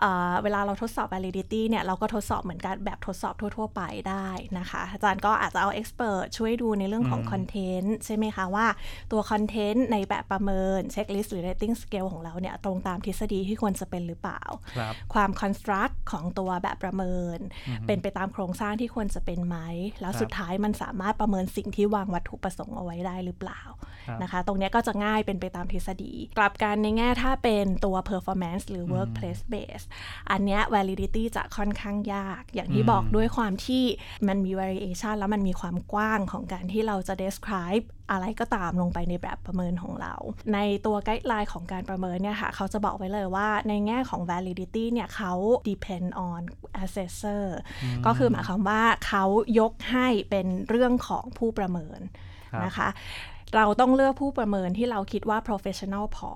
เอ่อเวลาเราทดสอบ validity เนี่ย เราก็ทดสอบเหมือนกันแบบทดสอบทั่ว ๆ ไปได้นะคะ อาจารย์ก็อาจจะเอา expert ช่วยดูในเรื่องของอืมคอนเทนต์ใช่ไหมคะ ว่าตัวคอนเทนต์ในแบบประเมินเช็คลิสต์หรือ rating scale ของเราเนี่ย ตรงตามทฤษฎีที่ควรจะเป็นหรือเปล่าครับความ construct ของตัวแบบประเมิน เป็นไปตามโครงสร้างที่ควรจะเป็นไหม แล้วครับสุดท้ายมันสามารถประเมินสิ่งที่วางวัตถุประสงค์เอาไว้ได้หรือเปล่าครับนะคะ ตรงเนี้ยก็จะง่ายเป็นไปตามทฤษฎี กลับกันในแง่ถ้าเป็นตัว performance หรือ workplace base อันเนี้ย validity จะค่อนข้างยาก อย่างที่อืมบอกด้วยความที่มันมี variation แล้วมันมีความกว้างของการที่เราจะ describe อะไรก็ตามลงไปในแบบประเมินของเรา ในตัวไกด์ไลน์ของการประเมินเนี่ยค่ะ เขาจะบอกไว้เลยว่าในแง่ของ validity เนี่ยเขา depend on assessor ก็คือหมายความว่าเขายกให้เป็นเรื่องของผู้ประเมินครับนะคะ เราต้องเลือกผู้ประเมินที่เราคิดว่า professional พอ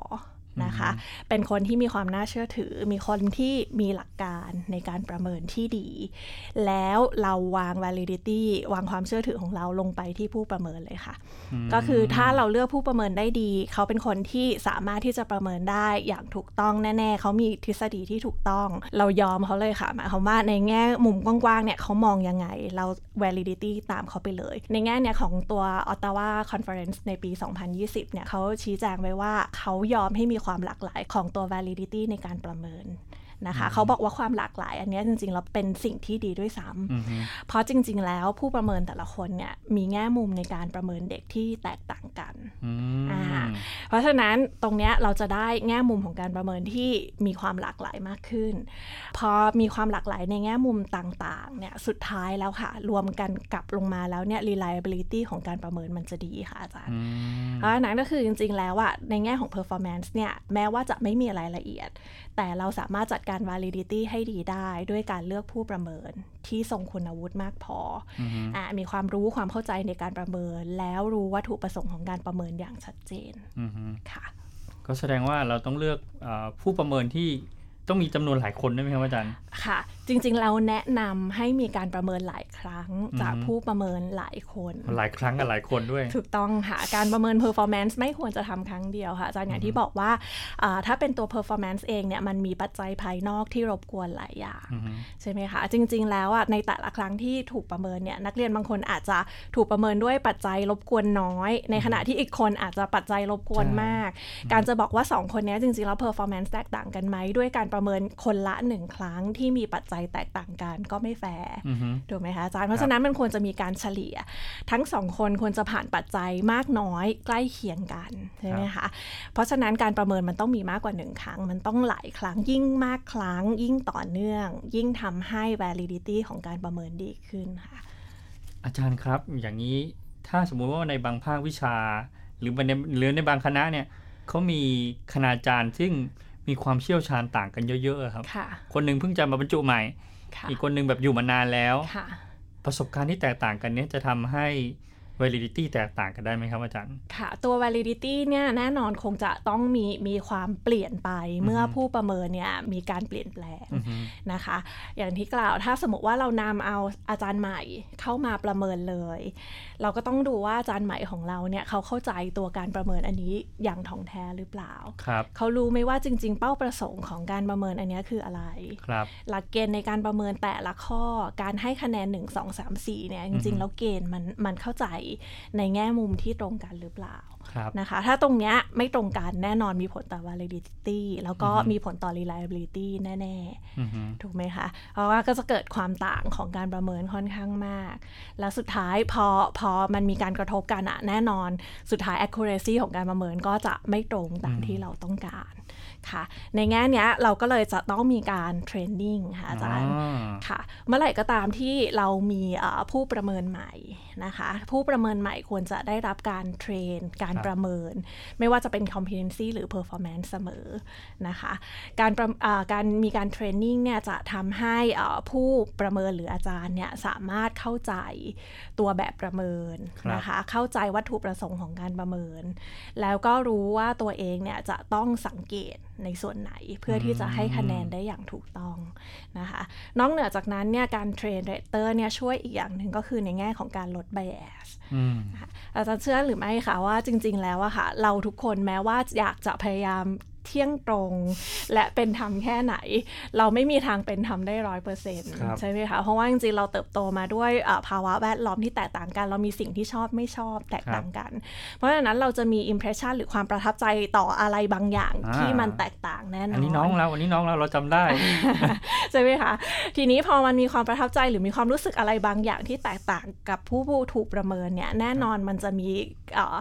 นะคะ เป็นคนที่มีความน่าเชื่อถือ มีคนที่มีหลักการในการประเมินที่ดี แล้วเราวาง validity วางความเชื่อถือของเราลงไปที่ผู้ประเมินเลยค่ะ ก็คือถ้าเราเลือกผู้ประเมินได้ดี เขาเป็นคนที่สามารถที่จะประเมินได้อย่างถูกต้องแน่ๆ เขามีทฤษฎีที่ถูกต้อง เรายอมเขาเลยค่ะหมายความว่าในแง่มุมกว้างๆเนี่ยเขามองยังไง เรา validity ตามเขาไปเลย ในแง่เนี่ยของตัว Ottawa Conference ในปี 2020 เนี่ยเขาชี้แจงไว้ว่าเขายอมให้มีความความหลากหลายของตัว validity ในการประเมิน นะคะ เขาบอกว่าความหลากหลาย อันเนี้ยจริงๆแล้วเป็นสิ่งที่ดีด้วยซ้ำอือฮึเพราะจริง ๆ แล้วผู้ประเมินแต่ละคนเนี่ยมีแง่มุมในการประเมินเด็กที่แตกต่างกันอืมอ่าเพราะฉะนั้นตรงเนี้ยเราจะได้แง่มุมของการประเมินที่มีความหลากหลายมากขึ้น พอมีความหลากหลายในแง่มุมต่างๆเนี่ยสุดท้ายแล้วค่ะ รวมกันกลับลงมาแล้วเนี่ย reliability ของการประเมินมันจะดีค่ะอาจารย์อืมเพราะฉะนั้นก็คือจริง ๆ แล้วอะในแง่ของ performance เนี่ยแม้ว่าจะไม่มีรายละเอียด แต่เราสามารถจัดการ validity ให้ดีได้ด้วยการเลือกผู้ประเมินที่ทรงคุณวุฒิมากพอออฮึอะมีความรู้ความเข้าใจในการประเมิน แล้วรู้วัตถุประสงค์ของการประเมินอย่างชัดเจนอือฮึค่ะ ก็แสดงว่าเราต้องเลือกอาผู้ประเมินที่ต้องมีจำนวนหลายคนด้วยไหมครับอาจารย์ ค่ะ จริงๆ เราแนะนำให้มีการประเมินหลายครั้งจากอือฮึผู้ประเมินหลายคน หลายครั้งกับหลายคนด้วย ถูกต้องค่ะ การประเมิน performance ไม่ควรจะทำครั้งเดียวค่ะอาจารย์อย่างที่บอกว่าอ่าถ้าเป็นตัว performance เองเนี่ยมันมีปัจจัยภายนอกที่รบกวนหลายอย่างอือฮึใช่ไหมคะ จริง ๆ แล้วอะในแต่ละครั้งที่ถูกประเมินเนี่ยนักเรียนบางคนอาจจะถูกประเมินด้วยปัจจัยรบกวนน้อย ในขณะที่อีกคนอาจจะปัจจัยรบกวนมาก การจะบอกว่า 2 คนเนี้ยจริงๆแล้ว performance แตกต่างกันไหมด้วยการประเมินคนละหนึ่งครั้งที่มีปัจจัยแตกต่างกันก็ไม่แฟร์อือฮึถูกไหมคะอาจารย์เพราะฉะนั้นมันควรจะมีการเฉลี่ย ทั้งสองคนควรจะผ่านปัจจัยมากน้อยใกล้เคียงกันใช่ไหมคะเพราะฉะนั้นการประเมินมันต้องมีมากกว่าหนึ่งครั้ง มันต้องหลายครั้งยิ่งมากครั้ง ยิ่งต่อเนื่อง ยิ่งทำให้ validity ของการประเมินดีขึ้นค่ะ อาจารย์ครับอย่างนี้ถ้าสมมุติว่าในบางภาควิชา หรือในหรือในบางคณะเนี่ยเขามีคณาจารย์ซึ่ง มีความเชี่ยวชาญต่างกันเยอะๆครับค่ะคนหนึ่งเพิ่งจะมาบรรจุใหม่ค่ะอีกคนหนึ่งแบบอยู่มานานแล้วค่ะประสบการณ์ที่แตกต่างกันเนี้จะทำให้ validity แตกต่างกันได้ไหมครับอาจารย์ ค่ะตัว validity เนี่ยแน่นอนคงจะต้องมีมีความเปลี่ยนไปเมื่อผู้ประเมินเนี่ยมีการเปลี่ยนแปลงอือฮึนะคะ อย่างที่กล่าวถ้าสมมติว่าเรานำเอาอาจารย์ใหม่เข้ามาประเมินเลย เราก็ต้องดูว่าอาจารย์ใหม่ของเราเนี่ยเขาเข้าใจตัวการประเมินอันนี้อย่างถ่องแท้หรือเปล่าครับเขารู้ไหมว่าจริง ๆ เป้าประสงค์ของการประเมินอันเนี้ยคืออะไรครับหลักเกณฑ์ในการประเมินแต่ละข้อการให้คะแนน 1 2 3 4เนี่ยจริงๆแล้วเกณฑ์มันมันเข้าใจในแง่มุมที่ตรงกันหรือเปล่าครับนะคะ ถ้าตรงเนี้ยไม่ตรงกันแน่นอนมีผลต่อ validity แล้วก็อือฮึมีผลต่อ reliability แน่ๆอือฮึถูกไหมคะ เพราะว่าก็จะเกิดความต่างของการประเมินค่อนข้างมาก แล้วสุดท้ายพอพอมันมีการกระทบกันอะแน่นอน สุดท้าย accuracy ของการประเมินก็จะไม่ตรงตามที่เราต้องการ ค่ะ ในแง่เนี้ยเราก็เลยจะต้องมีการเทรนนิ่งค่ะอาจารย์อ๋อค่ะ เมื่อไหร่ก็ตามที่เรามีเอ่อผู้ประเมินใหม่นะคะ ผู้ประเมินใหม่ควรจะได้รับการเทรน การครับประเมิน ไม่ว่าจะเป็น competency หรือ performance เสมอนะคะ การประอ่าการมีการ training เนี่ยจะทำให้เอ่อผู้ประเมินหรืออาจารย์เนี่ยสามารถเข้าใจตัวแบบประเมินครับนะคะ เข้าใจวัตถุประสงค์ของการประเมิน แล้วก็รู้ว่าตัวเองเนี่ยจะต้องสังเกตในส่วนไหนเพื่อที่จะให้คะแนนได้อย่างถูกต้องนะคะนอกเหนือจากนั้นเนี่ยการ train rater เนี่ยช่วยอีกอย่างหนึ่งก็คือในแง่ของการลด bias อืมอาจารย์เชื่อหรือไม่คะว่าจริง ๆ แล้วอะค่ะเราทุกคนแม้ว่าอยากจะพยายาม เที่ยงตรง และเป็นธรรมแค่ไหน เราไม่มีทางเป็นธรรมได้ร้อยเปอร์เซ็นต์ครับใช่ไหมคะ เพราะว่าจริงๆเราเติบโตมาด้วยอ่าภาวะแวดล้อมที่แตกต่างกัน เรามีสิ่งที่ชอบไม่ชอบแตกต่างกัน เพราะฉะนั้นเราจะมีอิมเพรสชันหรือความประทับใจต่ออะไรบางอย่างอ่าที่มันแตกต่างแน่นอนอันนี้น้องเราอันนี้น้องเราเราจำได้ใช่ไหมคะทีนี้พอมันมีความประทับใจหรือมีความรู้สึกอะไรบางอย่างที่แตกต่างกับผู้ผู้ถูกประเมินเนี่ยแน่นอนมันจะมีเอ่อ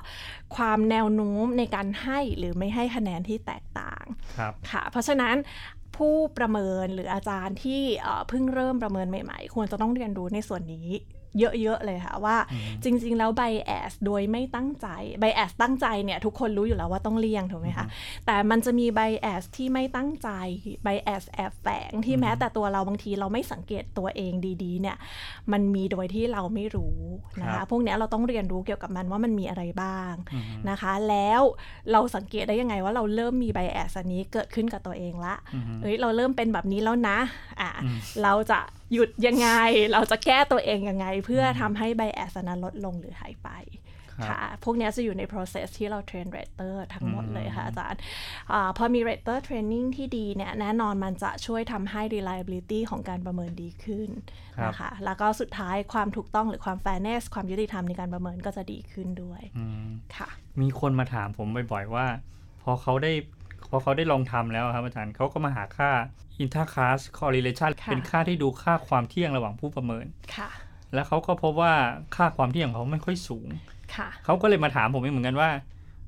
ความแนวโน้มในการให้หรือไม่ให้คะแนนที่แตกต่างครับค่ะ เพราะฉะนั้นผู้ประเมินหรืออาจารย์ที่เอ่อเพิ่งเริ่มประเมินใหม่ ๆ ควรจะต้องเรียนรู้ในส่วนนี้ เยอะ ๆ เลยค่ะว่าจริง ๆ แล้วไบแอสโดยไม่ตั้งใจไบแอสตั้งใจเนี่ยทุกคนรู้อยู่แล้วว่าต้องเลี่ยงถูกไหมคะแต่มันจะมีไบแอสที่ไม่ตั้งใจไบแอสแอบแฝงที่แม้แต่ตัวเราบางทีเราไม่สังเกตตัวเองดีๆ เนี่ยมันมีโดยที่เราไม่รู้นะครัคะบพวกเนี้ยเราต้องเรียนรู้เกี่ยวกับมันว่ามันมีอะไรบ้างนะคะ แล้วเราสังเกตได้ยังไงว่าเราเริ่มมีไบแอสอันนี้เกิดขึ้นกับตัวเองละเอ้ยเราเริ่มเป็นแบบนี้แล้วนะอะเราจะหยุดยังไง เราจะแก้ตัวเองยังไง เพื่อทำให้ไบแอสนั้นลดลงหรือหายไปครับค่ะ พวกเนี้ยจะอยู่ใน process ที่เราเทรน rater ทั้งหมดเลยค่ะอาจารย์อาพอมี rater training ที่ดีเนี่ย แน่นอนมันจะช่วยทำให้ reliability ของการประเมินดีขึ้นครับนะคะ แล้วก็สุดท้ายความถูกต้องหรือความ fairness ความยุติธรรมในการประเมินก็จะดีขึ้นด้วยอืมค่ะ มีคนมาถามผมบ่อยๆว่า พอเขาได้ พอเขาได้ลองทำแล้วครับอาจารย์เขาก็มาหาค่า interclass correlation ค่ะเป็นค่าที่ดูค่าความเที่ยงระหว่างผู้ประเมินค่ะ แล้วเขาก็พบว่าค่าความเที่ยงของเขาไม่ค่อยสูงค่ะเขาก็เลยมาถามผมเองเหมือนกันว่า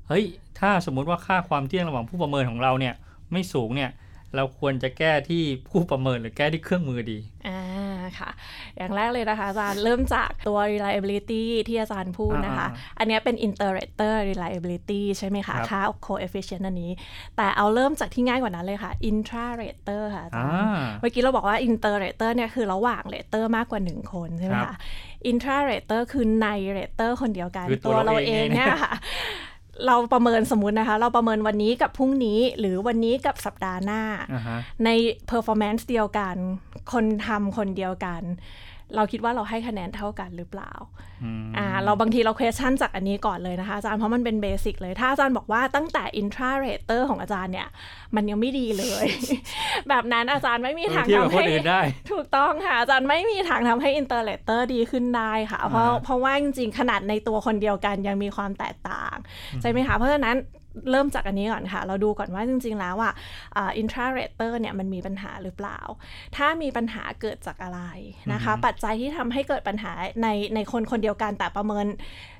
เฮ้ย ถ้าสมมุติว่าค่าความเที่ยงระหว่างผู้ประเมินของเราเนี่ยไม่สูงเนี่ย เราควรจะแก้ที่ผู้ประเมินหรือแก้ที่เครื่องมือดีอ่า ค่ะอย่างแรกเลยนะคะอาจารย์เริ่มจากตัว reliability ที่อาจารย์พูดนะคะอ่าอันเนี้ยเป็น inter-rater reliability ใช่ไหมครัคะบค่า coefficient อันนี้ แต่เอาเริ่มจากที่ง่ายกว่านั้นเลยค่ะ intra-rater ค่ะอาจารอ่าย์เมื่อกี้เราบอกว่า inter-rater เนี่ยคือระหว่าง rater มากกว่า 1 คนใช่ไหมครัคะบ intra-rater คือใน rater คนเดียวกันคือตัวเราเราเอเองงเนี่ยค่ะ เราประเมินสมมตินะคะ เราประเมินวันนี้กับพรุ่งนี้ หรือวันนี้กับสัปดาห์หน้าอ่าฮะใน performance เดียวกัน คนทำคนเดียวกัน เราคิดว่าเราให้คะแนนเท่ากันหรือเปล่าอืมอ่าเราบางทีเรา question จากอันนี้ก่อนเลยนะคะอาจารย์เพราะมันเป็นเบสิกเลย ถ้าอาจารย์บอกว่าตั้งแต่ intra rater ของอาจารย์เนี่ย มันยังไม่ดีเลย แบบนั้นอาจารย์ไม่มีทางเทียบกับทำคนให้อื่นได้ถูกต้องค่ะ อาจารย์ไม่มีทางทำให้ inter rater ดีขึ้นได้ค่ะ เพราะอ่าเพราะว่าจริงๆ ขนาดในตัวคนเดียวกันยังมีความแตกต่าง ใช่ไหมคะ เพราะฉะนั้น เริ่มจากอันนี้ก่อนค่ะ เราดูก่อนว่าจริงๆแล้วอะอ่า intra-rater เนี่ยมันมีปัญหาหรือเปล่า ถ้ามีปัญหาเกิดจากอะไรนะคะ ปัจจัยที่ทำให้เกิดปัญหาในในคนคนเดียวกันแต่ประเมิน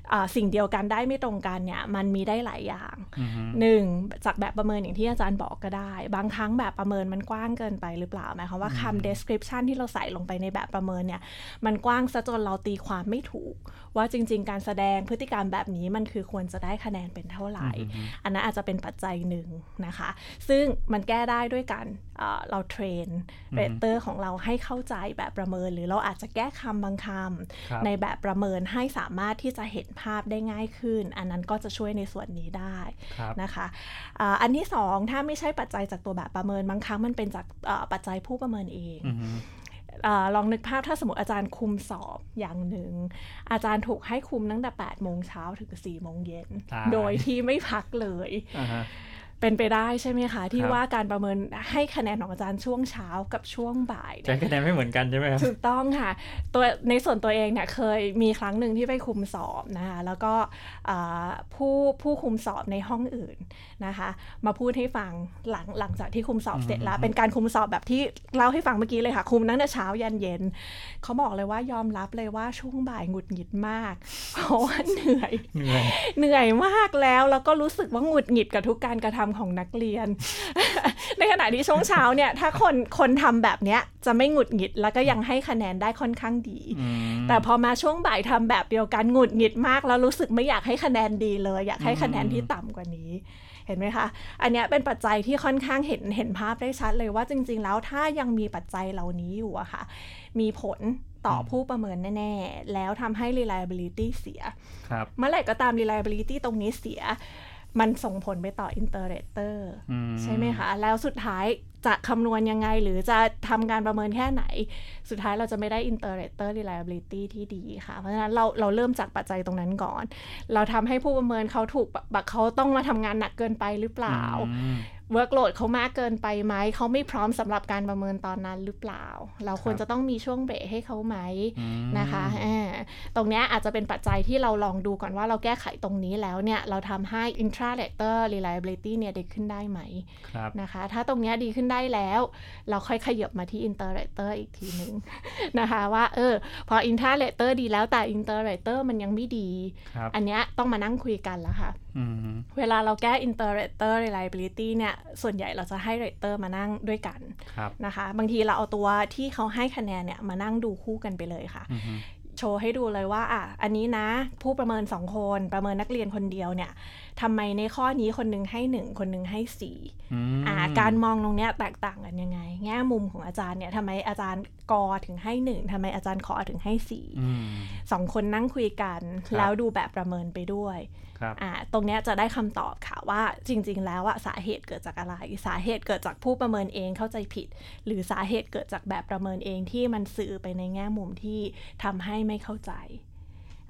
อ่า สิ่งเดียวกันได้ไม่ตรงกันเนี่ยมันมีได้หลายอย่างอือฮึหนึ่งจากแบบประเมินอย่างที่อาจารย์บอกก็ได้ บางครั้งแบบประเมินมันกว้างเกินไปหรือเปล่าหมายความว่าคำ description ที่เราใส่ลงไปในแบบประเมินเนี่ยมันกว้างซะจนเราตีความไม่ถูก ว่าจริง ๆ การแสดงพฤติกรรมแบบนี้มันคือควรจะได้คะแนนเป็นเท่าไหร่ อันนั้นอาจจะเป็นปัจจัยหนึ่งนะคะ ซึ่งมันแก้ได้ด้วยการเอ่อเรา train rater ของเราให้เข้าใจแบบประเมิน หรือเราอาจจะแก้คำบางคครับำในแบบประเมินให้สามารถที่จะเห็นภาพได้ง่ายขึ้น อันนั้นก็จะช่วยในส่วนนี้ได้ครับนะคะอ่าอันที่สองถ้าไม่ใช่ปัจจัยจากตัวแบบประเมินบางครั้งมันเป็นจากเอ่อปัจจัยผู้ประเมินเองอือฮึอาลองนึกภาพถ้าสมมติอาจารย์คุมสอบอย่างหนึ่ง อาจารย์ถูกให้คุมตั้งแต่8โมงเช้าถึง4โมงเย็นตายโดยที่ไม่พักเลยอ่าฮะ เป็นไปได้ใช่ไหมคะที่ครับว่าการประเมินให้คะแนนของอาจารย์ช่วงเช้ากับช่วงบ่ายเนี่ยใช้คะแนนไม่เหมือนกันใช่ไหมครับถูกต้องค่ะ ตัวในส่วนตัวเองเนี่ยเคยมีครั้งหนึ่งที่ไปคุมสอบนะคะแล้วก็อ่าผู้ผู้คุมสอบในห้องอื่นนะคะ มาพูดให้ฟังหลังหลังจากที่คุมสอบเสร็จแล้ว เป็นการคุมสอบแบบที่เล่าให้ฟังเมื่อกี้เลยค่ะ คุมตั้งแต่เช้ายันเย็นเขาบอกเลยว่ายอมรับเลยว่าช่วงบ่ายหงุดหงิดมากเพราะว่าเหนื่อยเหนื่อยเหนื่อยมากแล้วแล้วก็รู้สึกว่าหงุดหงิดกับทุกการกระทำของนักเรียน ในขณะที่ช่วงเช้าเนี่ย ถ้าคนคนทำแบบเนี้ยจะไม่หงุดหงิดแล้วก็ยังให้คะแนนได้ค่อนข้างดีอืมแต่พอมาช่วงบ่ายทำแบบเดียวกันหงุดหงิดมากแล้วรู้สึกไม่อยากให้คะแนนดีเลย อยากให้คะแนนที่ต่ำกว่านี้เห็นไหมคะ อันเนี้ยเป็นปัจจัยที่ค่อนข้างเห็นเห็นภาพได้ชัดเลยว่าจริง ๆ แล้วถ้ายังมีปัจจัยเหล่านี้อยู่อะค่ะ มีผลต่อผู้ประเมินแน่ ๆ แล้วทำให้ reliability เสียครับเมื่อไหร่ก็ตาม reliability ตรงนี้เสีย มันส่งผลไปต่อ inter-rater อืมใช่ไหมคะ แล้วสุดท้ายจะคำนวณยังไง หรือจะทำการประเมินแค่ไหน สุดท้ายเราจะไม่ได้ inter-rater reliability ที่ดีค่ะ เพราะฉะนั้นเราเราเริ่มจากปัจจัยตรงนั้นก่อน เราทำให้ผู้ประเมินเขาถูกแบบเขาต้องมาทำงานหนักเกินไปหรือเปล่าอืม เวิร์กโหลดเขามากเกินไปไหม เขาไม่พร้อมสำหรับการประเมินตอนนั้นหรือเปล่า เราควรจะต้องมีช่วงเบรกให้เขาไหมอืมนะคะอ่าตรงเนี้ยอาจจะเป็นปัจจัยที่เราลองดูก่อนว่าเราแก้ไขตรงนี้แล้วเนี่ย เราทำให้ intra-letter reliability เนี่ยดีขึ้นได้ไหมครับนะคะ ถ้าตรงเนี้ยดีขึ้นได้แล้ว เราค่อยขยับมาที่ inter-letter อีกทีหนึ่งนะคะว่าเออพอ intra-letter ดีแล้วแต่ inter-letter มันยังไม่ดีครับอันเนี้ยต้องมานั่งคุยกันแล้วค่ะอืมเวลาเราแก้ inter-rater reliability เนี่ย ส่วนใหญ่เราจะให้ rater มานั่งด้วยกันครับนะคะ บางทีเราเอาตัวที่เขาให้คะแนนเนี่ย มานั่งดูคู่กันไปเลยค่ะอืมโชว์ให้ดูเลยว่าอะอันนี้นะ ผู้ประเมิน 2 คนประเมินนักเรียนคนเดียวเนี่ย ทำไมในข้อนี้คนหนึงให้1คนหนึงให้4อืมอ่า การมองตรงเนี้ยแตกต่างกันยังไง แง่มุมของอาจารย์เนี่ยทำไมอาจารย์กอถึงให้1ทำไมอาจารย์ขอถึงให้4อืมสองคนนั่งคุยกันครับแล้วดูแบบประเมินไปด้วยครับอ่าตรงเนี้ยจะได้คำตอบค่ะว่าจริง ๆ แล้วอะสาเหตุเกิดจากอะไร สาเหตุเกิดจากผู้ประเมินเองเข้าใจผิด หรือสาเหตุเกิดจากแบบประเมินเองที่มันสื่อไปในแง่มุมที่ทำให้ไม่เข้าใจ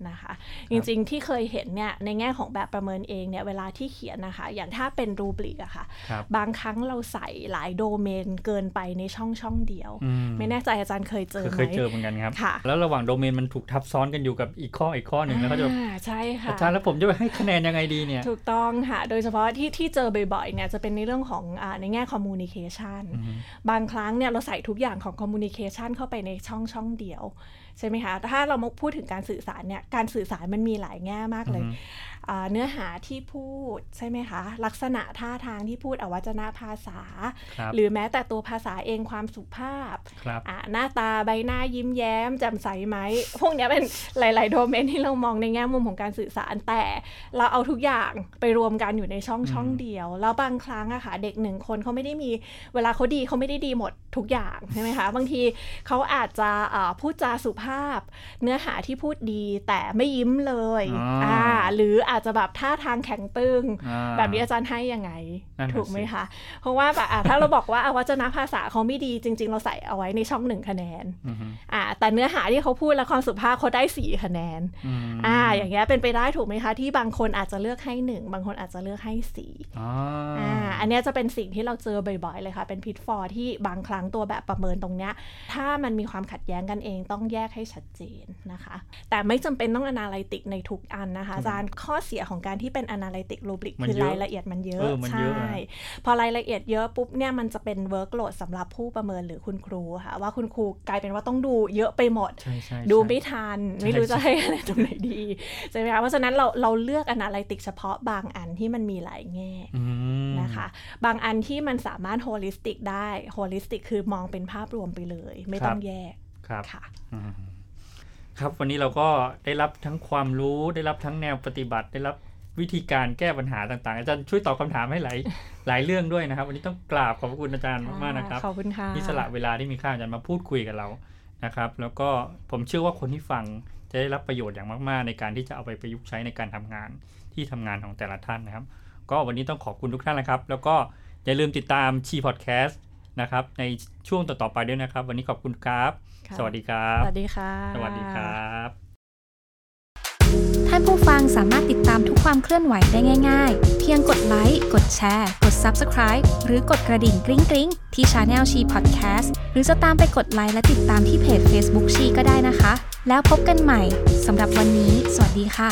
นะคะ จริงๆที่เคยเห็นเนี่ยในแง่ของแบบประเมินเองเนี่ยเวลาที่เขียนนะคะ อย่างถ้าเป็นรูบลิกอะค่ะครับบางครั้งเราใส่หลายโดเมนเกินไปในช่องช่องเดียวอืไม่แน่ใจอาจารย์เคยเจอไหมเคยเจอเหมือนกันครับค่ะแล้วระหว่างโดเมนมันถูกทับซ้อนกันอยู่กับอีกข้ออีกข้อหนึ่งแล้วก็จะอ่าใช่ค่ะอาจารย์แล้วผมจะไปให้คะแนนยังไงดีเนี่ยถูกต้องค่ะโดยเฉพาะที่ที่เจอบ่อยๆเนี่ยจะเป็นในเรื่องของอาในแง่ communication อืมบางครั้งเนี่ยเราใส่ทุกอย่างของ communication เข้าไปในช่องช่องเดียวใช่ไหมคะถ้าเรามาพูดถึงการสื่อสารเนี่ยการสื่อสารมันมีหลายแง่มากเลย เนื้อหาที่พูดใช่ไหมคะ ลักษณะท่าทางที่พูดอวัจนภาษาครับหรือแม้แต่ตัวภาษาเองความสุภาพครับอ่าหน้าตาใบหน้ายิ้มแย้มแจ่มใสไหม พวกเนี้ยเป็นหลาย ๆ โดเมนที่เรามองในแง่มุมของการสื่อสารแต่ เราเอาทุกอย่างไปรวมกันอยู่ในช่องอืมช่องเดียว แล้วบางครั้งอะค่ะเด็กหนึ่งคนเขาไม่ได้มีเวลาเขาดีเขาไม่ได้ดีหมดทุกอย่างใช่ไหมคะบางทีเขาอาจจะอ่าพูดจาสุภาพ เนื้อหาที่พูดดีแต่ไม่ยิ้มเลยอ่าอ่าหรืออาจจะแบบท่าทางแข็งตึงอ่าแบบนี้อาจารย์ให้ยังไงนั่นน่ะถูกไหมสิคะ เพราะว่าแบบอะถ้าเราบอกว่าอวัจนภาษาเขาไม่ดีจริง ๆ เราใส่เอาไว้ในช่องหนึ่งคะแนนอืมอ่าแต่เนื้อหาที่เขาพูดและความสุภาพเขาได้สี่คะแนนอืมอ่าอย่างเงี้ยเป็นไปได้ถูกไหมคะ ที่บางคนอาจจะเลือกให้หนึ่งบางคนอาจจะเลือกให้สี่อ๋ออ่าอันเนี้ยจะเป็นสิ่งที่เราเจอบ่อยๆเลยค่ะ เป็นพิทฟอร์ที่บางครั้งตัวแบบประเมินตรงเนี้ยถ้ามันมีความขัดแย้งกันเองต้องแยกให้ชัดเจนนะคะ แต่ไม่จำเป็นต้อง analytic ในทุกอันนะคะอาจารย์ข้อเสียของการที่เป็น analytic rubric มันคือเยอะรายละเอียดมันเยอะเออมันเยอะใช่อะพอรายละเอียดเยอะปุ๊บเนี่ยมันจะเป็น workload สำหรับผู้ประเมินหรือคุณครูค่ะ ว่าคุณครูกลายเป็นว่าต้องดูเยอะไปหมดใช่ใช่ดูใช่ไม่ทันใช่ไม่รู้จะใช่ให้อะไรตรงไหนดีใช่ไหมคะเพราะฉะนั้นเราเราเลือก analytic เฉพาะบางอันที่มันมีหลายแง่อืมนะคะ บางอันที่มันสามารถ holistic ได้ holistic คือมองเป็นภาพรวมไปเลย ไม่ต้องแยกครับค่ะอืม ครับวันนี้เราก็ได้รับทั้งความรู้ได้รับทั้งแนวปฏิบัติ ได้รับวิธีการแก้ปัญหาต่างๆ อาจารย์ช่วยตอบคำถามให้หลายหลายเรื่องด้วยนะครับ วันนี้ต้องกราบขอบพระคุณอาจารย์มากๆนะครับขอบคุณค่ะที่สละเวลาที่มีค่าอาจารย์มาพูดคุยกับเรานะครับ แล้วก็ผมเชื่อว่าคนที่ฟังจะได้รับประโยชน์อย่างมากๆ ในการที่จะเอาไปประยุกต์ใช้ในการทำงานที่ทำงานของแต่ละท่านนะครับ ก็วันนี้ต้องขอบคุณทุกท่านนะครับ แล้วก็อย่าลืมติดตามชีพอดแคสต์ นะครับ ในช่วงต่อๆไปด้วยนะครับ วันนี้ขอบคุณครับค่ะสวัสดีครับ สวัสดีค่ะ สวัสดีครับ ท่านผู้ฟังสามารถติดตามทุกความเคลื่อนไหวได้ง่าย ๆ เพียงกดไลค์ กดแชร์ กด Subscribe หรือกดกระดิ่งกริ๊งกริ๊งๆที่ Channel ชีพอดแคสต์หรือจะตามไปกดไลค์และติดตามที่เพจ Facebook ชีก็ได้นะคะ แล้วพบกันใหม่สำหรับวันนี้ สวัสดีค่ะ